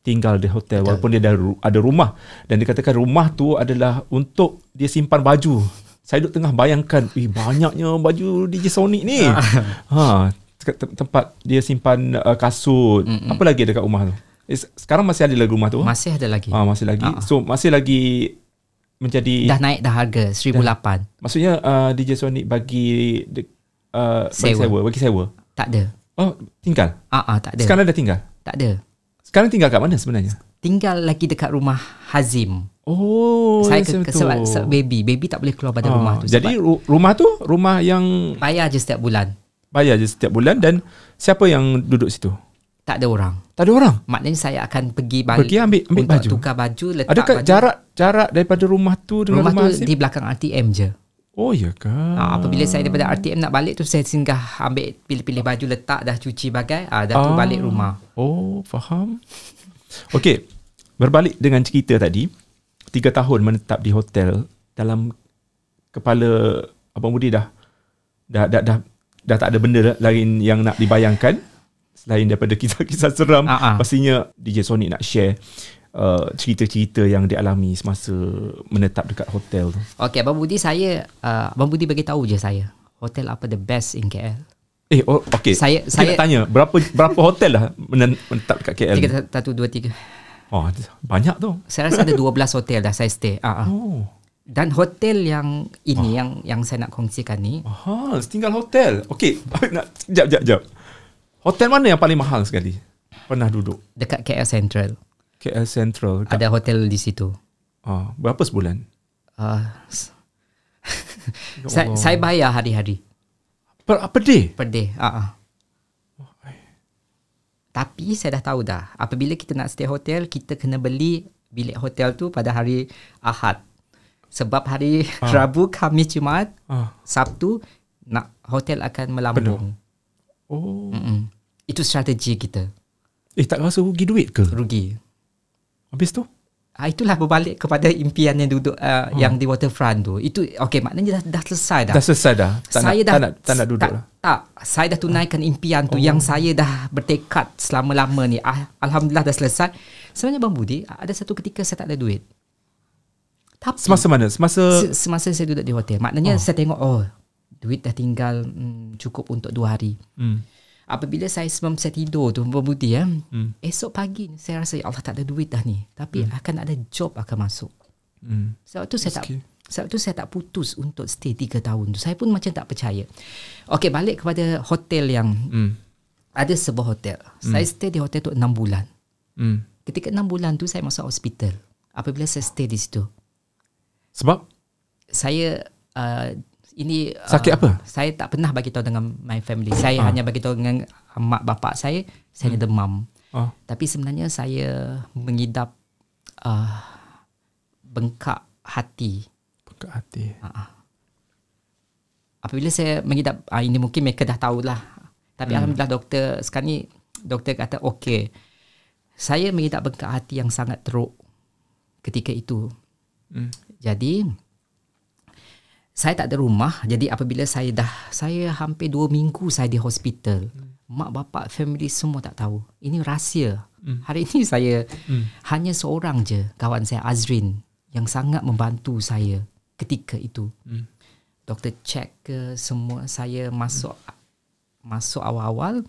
tinggal di hotel Betul. walaupun dia dah ru- ada rumah dan dikatakan rumah tu adalah untuk dia simpan baju. Saya duduk tengah bayangkan, "Ih banyaknya baju DJ Sonic ni." [laughs] ha, te- te- tempat dia simpan uh, kasut. Mm-mm. Apa lagi dekat rumah tu? Se- sekarang masih ada lagi rumah tu? Masih ada lagi. Ah, masih lagi. Ah. So masih lagi menjadi Dah naik dah harga 1008. maksudnya uh, DJ Sonic bagi de, uh, bagi Sewa. sewa, bagi sewa. Tak ada. Oh, tinggal. Ah ah tak ada. Sekarang dah tinggal. Tak ada. Sekarang tinggal kat mana sebenarnya? Tinggal lagi dekat rumah Hazim. Oh, saya ke, ke, sebab, sebab baby, baby tak boleh keluar pada Ah, rumah tu. Jadi ru- rumah tu rumah yang bayar je setiap bulan. bayar je setiap bulan dan siapa yang duduk situ? Tak ada orang. Tak ada orang. Maknanya saya akan pergi balik Pergi ambil ambil untuk baju. tukar baju, letak Adakah baju. jarak jarak daripada rumah tu dengan rumah, rumah, tu Hasim? di belakang RTM je. Oh ya ke? Ah, apabila saya daripada RTM nak balik tu saya singgah ambil pilih-pilih baju letak dah cuci bagai, ah dah tu Ah. balik rumah. Oh, faham. [laughs] Okey, berbalik dengan cerita tadi, tiga tahun menetap di hotel dalam kepala Abang Budi dah dah dah dah, dah tak ada benda lain yang nak dibayangkan selain daripada kisah-kisah seram. Ah. Pastinya DJ Sonic nak share uh, cerita-cerita yang dialami semasa menetap dekat hotel tu. Okey, Abang Budi saya uh, Abang Budi bagi tahu je saya. hotel apa the best in KL? Eh, oh, okay. Saya- Kita saya- nak tanya, berapa berapa hotel lah men- menetap dekat KL? Tiga, satu, dua, tiga. Oh, banyak tu. Saya rasa ada 12 hotel dah saya stay. Ah, ah. Oh. Dan hotel yang ini yang yang saya nak kongsikan ni, Aha, tinggal hotel. Okey, [laughs] nak jap jap jap. Hotel mana yang paling mahal sekali? Pernah duduk? dekat KL Central. KL Central. Kat, Ada hotel di situ. ah, berapa sebulan? Uh, [laughs] Ya saya, saya bayar hari-hari Per, apa day? per day. Ah, ah. Tapi saya dah tahu dah, apabila kita nak stay hotel, kita kena beli bilik hotel tu pada hari Ahad. Sebab hari Rabu, Khamis, Jumaat, Ah. Sabtu nak hotel akan melambung. Oh. Mm-mm. Itu strategi kita. Eh, tak rasa rugi duit ke? Rugi. Habis tu? Ah, itulah berbalik kepada impian yang duduk uh, yang di waterfront tu. Itu okey maknanya dah, dah selesai dah. Dah selesai dah? Tak saya nak, dah tak nak, tak nak duduk tak, lah? Tak, saya dah tunaikan impian tu yang saya dah bertekad selama-lama ni. Ah, Alhamdulillah dah selesai. Sebenarnya Bang Budi, ada satu ketika saya tak ada duit. Tapi Semasa mana? Semasa... se- semasa saya duduk di hotel, maknanya saya tengok oh, duit dah tinggal hmm, cukup untuk dua hari. Hmm. Apabila saya sebelum saya tidur tu Bang Budi ya, Hmm. esok pagi saya rasa ya Allah tak ada duit dah ni. Tapi akan ada job akan masuk. Hmm. Sebab tu saya tak sebab tu saya tak putus untuk stay 3 tahun tu. Saya pun macam tak percaya. Okey, balik kepada hotel yang Hmm. ada sebuah hotel. Saya stay di hotel tu 6 bulan. Hmm. Ketika 6 bulan tu saya masuk hospital. Apabila saya stay di situ. Sebab? Saya uh, ini uh, Sakit apa? Saya tak pernah bagi tahu dengan my family. Saya hanya bagi tahu dengan mak bapak saya saya hmm. demam. Ah. Tapi sebenarnya saya mengidap uh, bengkak hati. Pekat hati. apabila saya mengidap ah, ini mungkin mereka dah tahulah tapi hmm. alhamdulillah doktor sekarang ni doktor kata okey saya mengidap bengkak hati yang sangat teruk ketika itu Hmm. jadi saya tak ada rumah jadi apabila saya dah saya hampir dua minggu saya di hospital hmm. mak bapak family semua tak tahu ini rahsia hmm. hari ini saya hmm. hanya seorang je kawan saya Azrin yang sangat membantu saya ketika itu Hmm. doktor check ke semua saya masuk masuk awal-awal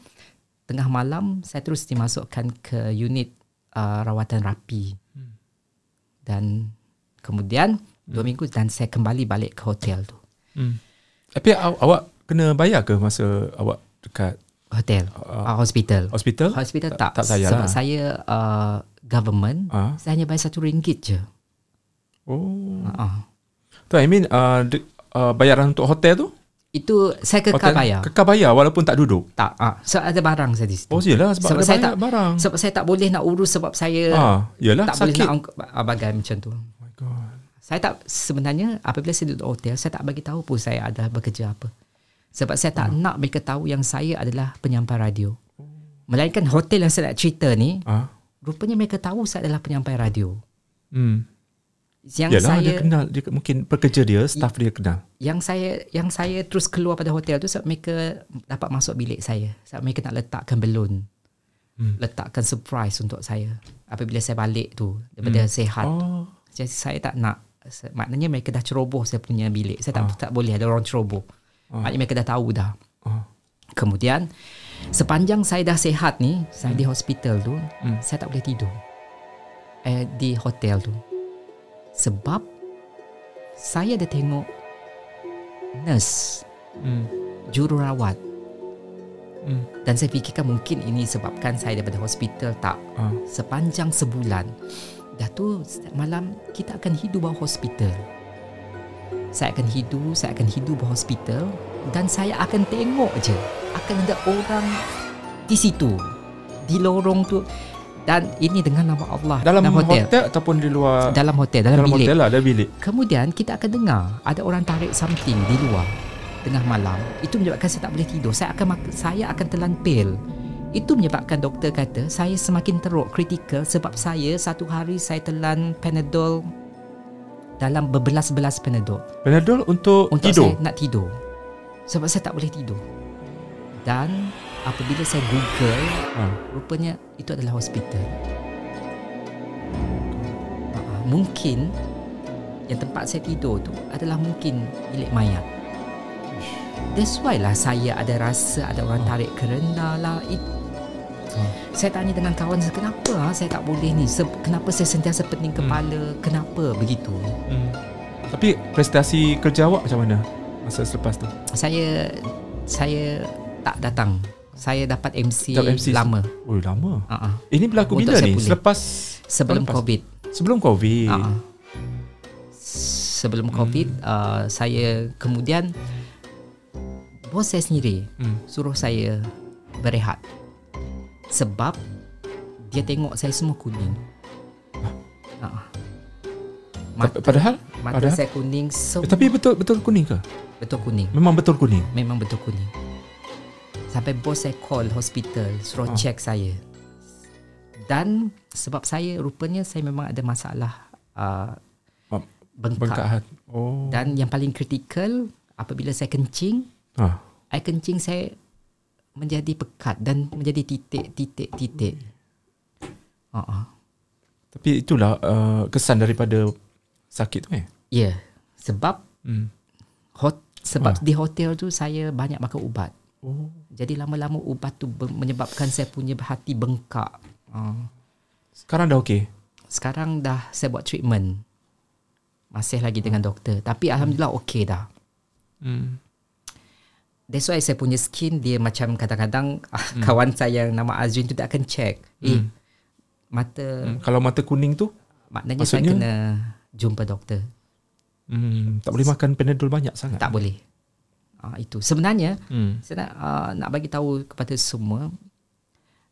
tengah malam saya terus dimasukkan ke unit uh, rawatan rapi dan kemudian dua minggu dan saya kembali balik ke hotel tu Hmm. Tapi aw, awak kena bayar ke masa awak dekat hotel uh, hospital hospital? hospital tak, tak sebab lah. saya uh, government Ah. saya hanya bayar satu ringgit je Oh. uh-uh. Tu I mean uh, de, uh, bayaran untuk hotel tu? itu saya kekal bayar Kekal bayar walaupun tak duduk. tak uh, sebab ada barang saya di situ Oh, yelah sebab, sebab ada saya tak barang. sebab saya tak boleh nak urus sebab saya Ah, yelah tak sakit. boleh nak bagai macam tu. Saya tak sebenarnya apabila saya duduk hotel saya tak bagi tahu pun saya ada bekerja apa. Sebab saya tak Hmm. nak mereka tahu yang saya adalah penyampai radio. Melainkan hotel yang saya nak cerita ni Ah. rupanya mereka tahu saya adalah penyampai radio. Hmm. Yang Yalah, saya dia kenal dia mungkin pekerja dia, staff dia kenal. yang saya yang saya terus keluar pada hotel tu sebab mereka dapat masuk bilik saya. Sebab mereka nak letakkan belon. Hmm. Letakkan surprise untuk saya apabila saya balik tu daripada sehat. Oh. Jadi saya tak nak maknanya mereka dah ceroboh saya punya bilik. Saya tak tak boleh ada orang ceroboh. Maknanya mereka dah tahu dah. Oh. Kemudian sepanjang saya dah sihat ni, saya di hospital tu, saya tak boleh tidur. Eh di hotel tu. Sebab saya ada tengok nurse, Hmm. jururawat Hmm. dan saya fikirkan mungkin ini sebabkan saya daripada hospital tak Ah. sepanjang sebulan dah tu setiap malam kita akan hidup bawah hospital saya akan hidup saya akan hidup bawah hospital dan saya akan tengok je akan ada orang di situ di lorong tu dan ini dengan nama Allah Dalam hotel. hotel, ataupun di luar dalam hotel dalam, dalam bilik hotel lah, ada bilik. Kemudian kita akan dengar ada orang tarik something di luar tengah malam. Itu menyebabkan saya tak boleh tidur. Saya akan saya akan telan pil. Itu menyebabkan doktor kata saya semakin teruk kritikal sebab saya satu hari saya telan Panadol dalam berbelas-belas Panadol Panadol untuk, untuk tidur. saya nak tidur. Sebab saya tak boleh tidur. Dan apabila saya Google, Ah. rupanya itu adalah hospital. Uh, mungkin yang tempat saya tidur tu adalah mungkin bilik mayat. That's why lah saya ada rasa ada orang tarik kerenda lah. It, Ah. Saya tanya dengan kawan saya, kenapa ha, saya tak boleh ni? Se- kenapa saya sentiasa pening kepala? Kenapa begitu? Hmm. Tapi prestasi kerja awak macam mana masa selepas tu? Saya saya tak datang. Saya dapat MC, MC lama. Oh lama. Uh-uh. Ini berlaku Untuk bila ni? pulih. Selepas Sebelum Lepas. COVID. sebelum Covid. Uh-uh. Sebelum COVID, uh, saya kemudian bos saya sendiri Hmm. suruh saya berehat. Sebab dia tengok saya semua kuning. Uh-uh. Pa- Padahal mata padahal saya kuning eh, semua tapi betul betul kuning ke? betul kuning. Memang betul kuning. Memang betul kuning. Sampai bos saya call hospital suruh Ah. check saya. Dan sebab saya rupanya saya memang ada masalah uh, Ah, bengkak. Bengkak. Oh. Dan yang paling kritikal apabila saya kencing, Ha. air kencing saya menjadi pekat dan menjadi titik-titik-titik. Uh-uh. Tapi itulah uh, kesan daripada sakit tu eh. Ya, yeah. sebab Hmm. hot, sebab Ah. di hotel tu saya banyak makan ubat. Oh. Jadi lama-lama ubat tu menyebabkan saya punya hati bengkak. Uh. Sekarang dah okey. Sekarang dah saya buat treatment. Masih lagi dengan doktor. Tapi Alhamdulillah okey dah. Hmm. That's why saya punya skin dia macam kadang-kadang hmm. kawan saya yang nama Azrin tu tak akan check. Eh, mata Hmm. Kalau mata kuning tu maknanya Maksudnya? saya kena jumpa doktor. hmm, tak boleh makan Panadol banyak sangat. Tak boleh. Ah itu. Sebenarnya Hmm. saya nak uh, nak bagi tahu kepada semua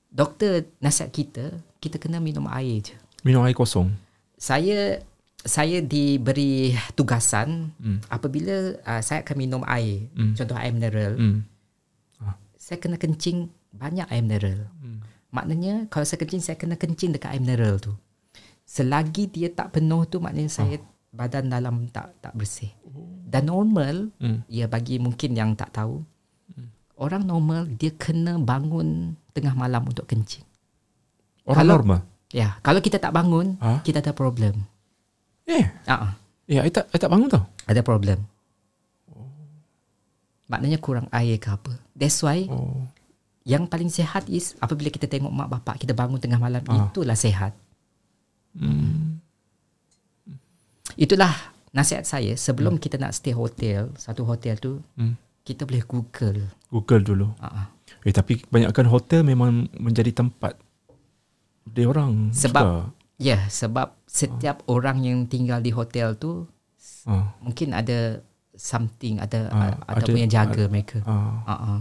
doktor nasihat kita kita kena minum air je. Minum air kosong. Saya saya diberi tugasan Hmm. apabila uh, saya akan minum air, Hmm. contoh air mineral, Hmm. saya kena kencing banyak air mineral. Hmm. Maknanya kalau saya kencing saya kena kencing dekat air mineral tu. Selagi dia tak penuh tu maknanya saya badan dalam tak tak bersih. Dan normal Hmm. ya bagi mungkin yang tak tahu orang normal dia kena bangun tengah malam untuk kencing. Orang Kalau- normal. Ya, kalau kita tak bangun, Ha? kita ada problem. Eh, Ah, ya, I tak, I tak bangun tau. ada problem. Maknanya kurang air ke apa. That's why Oh. yang paling sihat is apabila kita tengok mak bapak kita bangun tengah malam Ah. itulah sihat. Hmm. Itulah nasihat saya sebelum kita nak stay hotel, satu hotel tu Hmm. kita boleh Google. Google dulu. Ah. Eh, tapi kebanyakan hotel memang menjadi tempat dia orang Sebab- Ya, yeah, sebab setiap orang yang tinggal di hotel tu ah, mungkin ada something, ada Ah, ada, ada- punya jaga mereka. ah. Ah, ah.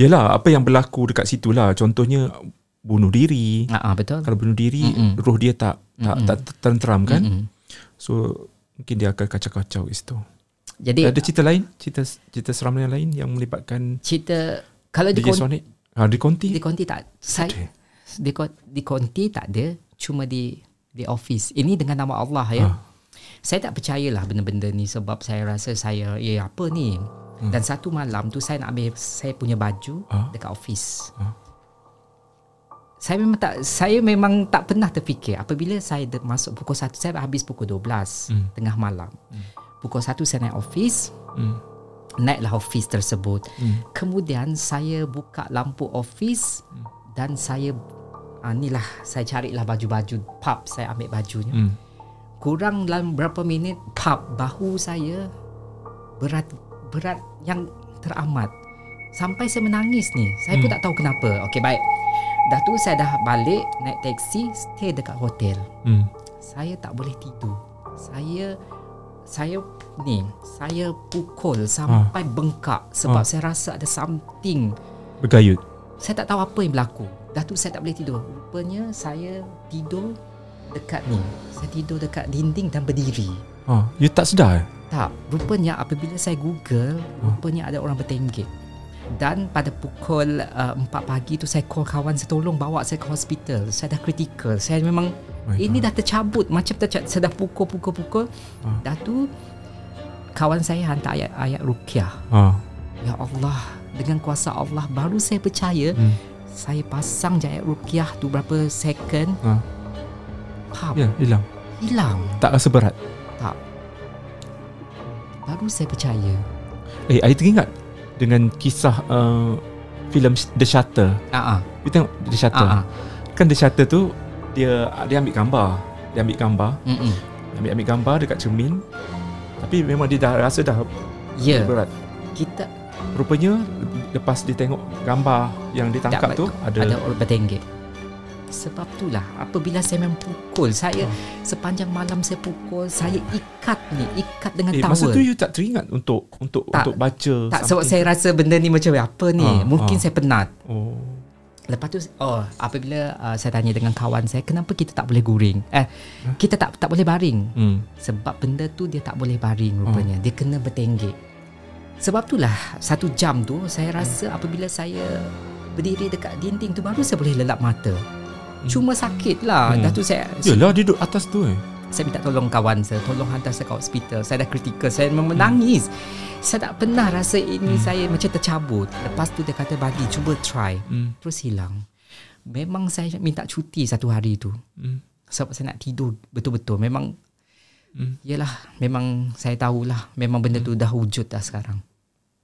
Yelah, apa yang berlaku dekat situ lah. Contohnya bunuh diri. Ah, betul. Kalau bunuh diri, Mm-mm. roh dia tak tak, tak tenteram kan. Mm-mm. So mungkin dia akan kacau-kacau kat situ. Jadi Ada cerita lain? Cerita cerita seram yang lain yang melibatkan cerita kalau di konti? Ha, di Konti? di konti tak saya di, di konti tak ada cuma di di office ini dengan nama Allah ya Ah. saya tak percayalah benda-benda ni sebab saya rasa saya ya apa ni dan satu malam tu saya nak ambil saya punya baju Ah. dekat office Ah. saya memang tak saya memang tak pernah terfikir apabila saya masuk pukul 1 saya habis pukul 12 Hmm. tengah malam pukul 1 saya naik office Hmm. naiklah office tersebut Hmm. Kemudian saya buka lampu office dan saya ah, ni lah saya carilah baju-baju pub saya ambil bajunya. Hmm. Kurang dalam berapa minit pub bahu saya berat berat yang teramat. Sampai saya menangis ni. Saya pun tak tahu kenapa. Okey baik. Dah tu saya dah balik naik taksi stay dekat hotel. Hmm. Saya tak boleh tidur. Saya saya ni saya pukul sampai bengkak sebab Ah. saya rasa ada something Bergayut. saya tak tahu apa yang berlaku. Dah tu saya tak boleh tidur. Rupanya saya tidur dekat ni. Saya tidur dekat dinding dan berdiri. Ha, you tak sedar eh? Tak, rupanya apabila saya Google, rupanya ada orang bertenggek. Dan pada pukul uh, 4 pagi tu saya call kawan saya tolong bawa saya ke hospital. Saya dah critical. Saya memang My ini dah tercabut macam tercabut. Saya dah pukul-pukul-pukul. Ah. Dah tu kawan saya hantar ayat-ayat rukyah. Ha. Ya Allah, dengan kuasa Allah baru saya percaya Hmm. Saya pasang je ayat rukyah tu berapa second. Ha. Pap, Ya, hilang. hilang. Tak rasa berat. Tak. Baru saya percaya. Eh, I teringat dengan kisah uh, filem The Shutter. Ah ah. You tengok The Shutter. Ah, ah. Kan The Shutter tu dia dia ambil gambar. Dia ambil gambar, Mm-mm. ambil ambil gambar dekat cermin. Tapi memang dia dah rasa dah Ya. berat. Kita Rupanya lepas dia tengok gambar yang dia tangkap Tak, tu ada, ada orang bertenggek. Sebab itulah apabila saya memang pukul saya Ah. sepanjang malam saya pukul saya ikat ni ikat dengan eh, towel. masa tu you tak teringat untuk untuk Tak. untuk baca tak sebab something? saya rasa benda ni macam apa ni? Ah, Mungkin ah. saya penat. oh Lepas tu oh apabila uh, saya tanya dengan kawan saya kenapa kita tak boleh guring? Eh kita tak tak boleh baring. hmm. Sebab benda tu dia tak boleh baring rupanya. Dia kena bertenggek. Sebab itulah satu jam tu saya rasa apabila saya berdiri dekat dinding tu baru saya boleh lelap mata. Cuma sakit lah. Hmm. Dah tu saya Yalah dia duduk atas tu eh saya minta tolong kawan saya tolong hantar saya ke hospital saya dah kritikal saya memang menangis saya tak pernah rasa ini saya macam tercabut lepas tu dia kata bagi cuba try hmm. terus hilang memang saya minta cuti satu hari tu Hmm. sebab saya nak tidur betul-betul memang Hmm. Yelah Memang saya tahulah Memang benda tu dah wujud dah sekarang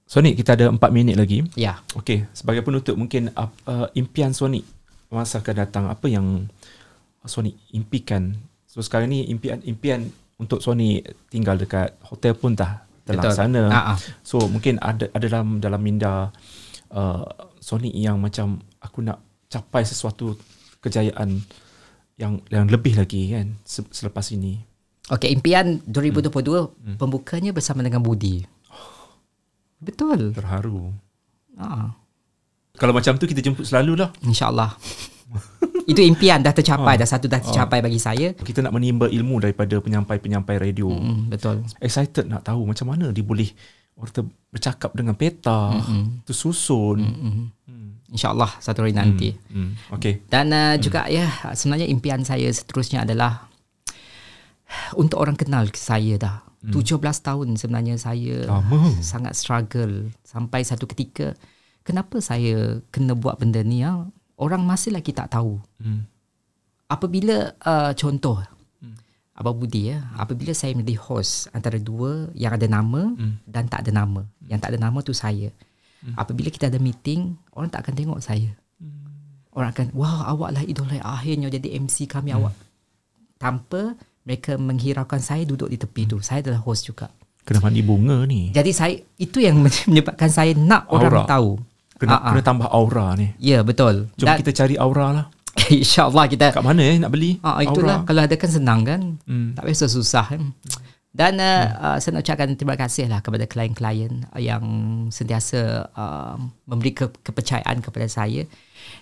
Sonic kita ada 4 minit lagi Ya Okey, sebagai penutup mungkin uh, uh, impian Sonic masa akan datang apa yang Sonic impikan. So sekarang ni impian impian untuk Sonic tinggal dekat hotel pun dah terlaksana. Ah, ah. So mungkin ada ada dalam dalam minda uh, Sonic yang macam aku nak capai sesuatu kejayaan yang yang lebih lagi kan se- selepas ini. Okey impian 2022 Hmm. Pembukanya bersama dengan Budi Betul Terharu. ah. Kalau macam tu kita jemput selalu lah. InsyaAllah [laughs] Itu impian dah tercapai Ah. Dah satu dah tercapai bagi saya Kita nak menimba ilmu daripada penyampai-penyampai radio. mm, Betul excited nak tahu macam mana dia boleh orang bercakap dengan peta, mm-hmm. tersusun. Mm-hmm. InsyaAllah satu hari nanti Hmm. Okay. Dan uh, juga ya sebenarnya impian saya seterusnya adalah untuk orang kenal saya dah. Hmm. 17 tahun sebenarnya saya Lama. sangat struggle sampai satu ketika kenapa saya kena buat benda ni ya? Orang masih lagi tak tahu. Hmm. Apabila uh, contoh Abang Budi ya, apabila saya menjadi host antara dua yang ada nama Hmm. dan tak ada nama. Yang tak ada nama tu saya. Apabila kita ada meeting, orang tak akan tengok saya. Orang akan, wah awak lah idola akhirnya jadi MC kami awak. Tanpa mereka menghiraukan saya duduk di tepi tu. Saya adalah host juga. Kena mandi bunga ni. Jadi saya itu yang [laughs] menyebabkan saya nak orang Aura. tahu. Kena, ah. kena tambah aura ni. Ya betul. Jom Dan kita cari aura lah. [laughs] insyaAllah kita Kat mana eh nak beli? Ah itulah aura. kalau ada kan senang kan. Hmm. Tak payah susah kan. Dan uh, uh, saya nak ucapkan terima kasih lah kepada klien-klien uh, yang sentiasa uh, memberi ke- kepercayaan kepada saya.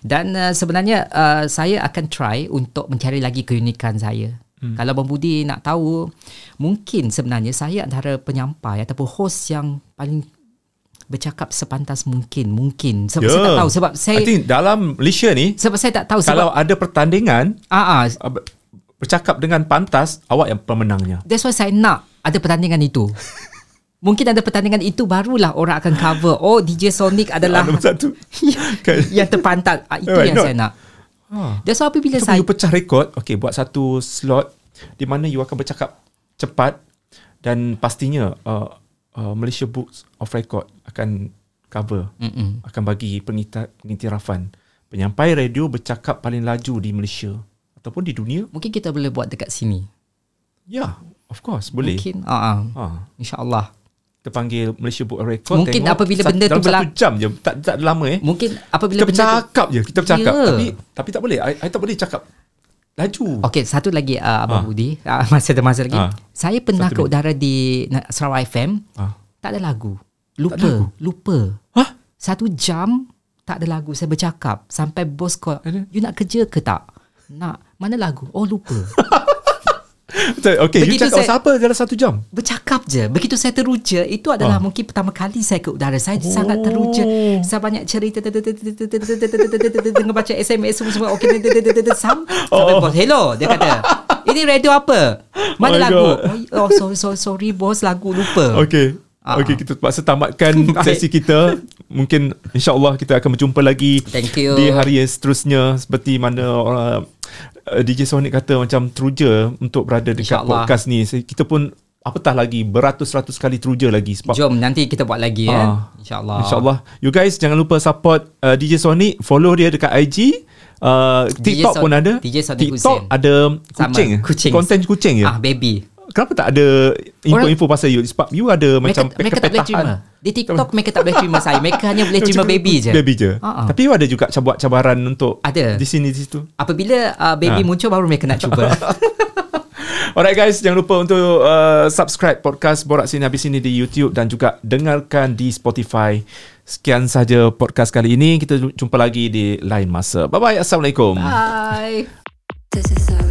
Dan uh, sebenarnya uh, saya akan try untuk mencari lagi keunikan saya. Hmm. Kalau Bang Budi nak tahu, mungkin sebenarnya saya antara penyampai ataupun host yang paling bercakap sepantas mungkin. Mungkin. Sebab Ya. saya tak tahu. Sebab I saya, think dalam Malaysia ni sebab saya tak tahu. Sebab, kalau ada pertandingan ah, ah, uh, ber- bercakap dengan pantas, awak yang pemenangnya. That's why saya nak ada pertandingan itu. [laughs] Mungkin ada pertandingan itu barulah orang akan cover. Oh DJ Sonic adalah satu. [laughs] Kan? yang terpantas. Ah, itu yang not? saya nak. Ha. That's why apabila Itu saya you pecah rekod, okay, buat satu slot di mana you akan bercakap cepat dan pastinya uh, uh, Malaysia Books of Record akan cover, Mm-mm. akan bagi pengita- pengiktirafan penyampai radio bercakap paling laju di Malaysia ataupun di dunia. mungkin kita boleh buat dekat sini. Ya, yeah, of course, boleh. Mungkin ah, ah. Ha, insya-Allah. Kita panggil Malaysia Book Record Mungkin tengok apabila benda tu dalam satu berlaku- jam je tak tak lama eh Mungkin apabila kita benda tu bercakap je kita bercakap Ya. tapi tapi tak boleh I, I tak boleh cakap laju Okey, satu lagi uh, Ah. Abang Budi. Uh, [laughs] masih ada masa lagi. Ah. Saya pernah Satu ke udara di Sarawak FM. Ah. Tak ada lagu. Lupa. ada lagu? Lupa. Hah? Satu jam tak ada lagu. Saya bercakap. Sampai bos call. Ada? You nak kerja ke tak? Nak. Mana lagu? Oh lupa. [laughs] Okay, you Begitu cakap saya- pasal apa dalam satu jam? Bercakap je. Begitu saya teruja, itu adalah Ah. mungkin pertama kali saya ke udara. Saya Oh. sangat teruja. Saya banyak cerita dengan baca SMS semua semua. Okey, sampai bos. Hello, dia kata. Ini radio apa? Mana Oh lagu? God. Oh, sorry, sorry, sorry, bos. Lagu lupa. Okay. Ah, Okay, ah. kita terpaksa tamatkan sesi kita. Mungkin insyaAllah kita akan berjumpa lagi Thank you. di hari yang seterusnya seperti mana uh, uh, DJ Sonic kata macam teruja untuk berada dekat InsyaAllah. podcast ni. So, Kita pun apatah lagi beratus-ratus kali teruja lagi sebab Jom nanti kita buat lagi ya. Ah. InsyaAllah. InsyaAllah. You guys jangan lupa support uh, DJ Sonic. Follow dia dekat IG. Uh, TikTok Son- pun ada. DJ Sonic TikTok Hussein. ada Sama, kucing. kucing. Konten kucing je. Ah baby. Kenapa tak ada info-info pasal you? Sebab you ada Mereka, macam mereka tak boleh terima. Di TikTok mereka tak boleh terima saya. [laughs] Mereka hanya boleh terima baby je. Baby je. Ah. Tapi you ada juga cabuat cabaran untuk Ada. di sini di situ. Apabila uh, baby Ah. muncul baru mereka nak cuba. [laughs] Alright guys, jangan lupa untuk uh, subscribe podcast Borak Sini Habis Sini di YouTube dan juga dengarkan di Spotify. Sekian saja podcast kali ini. Kita jumpa lagi di lain masa. Bye bye. Assalamualaikum. Bye. This is a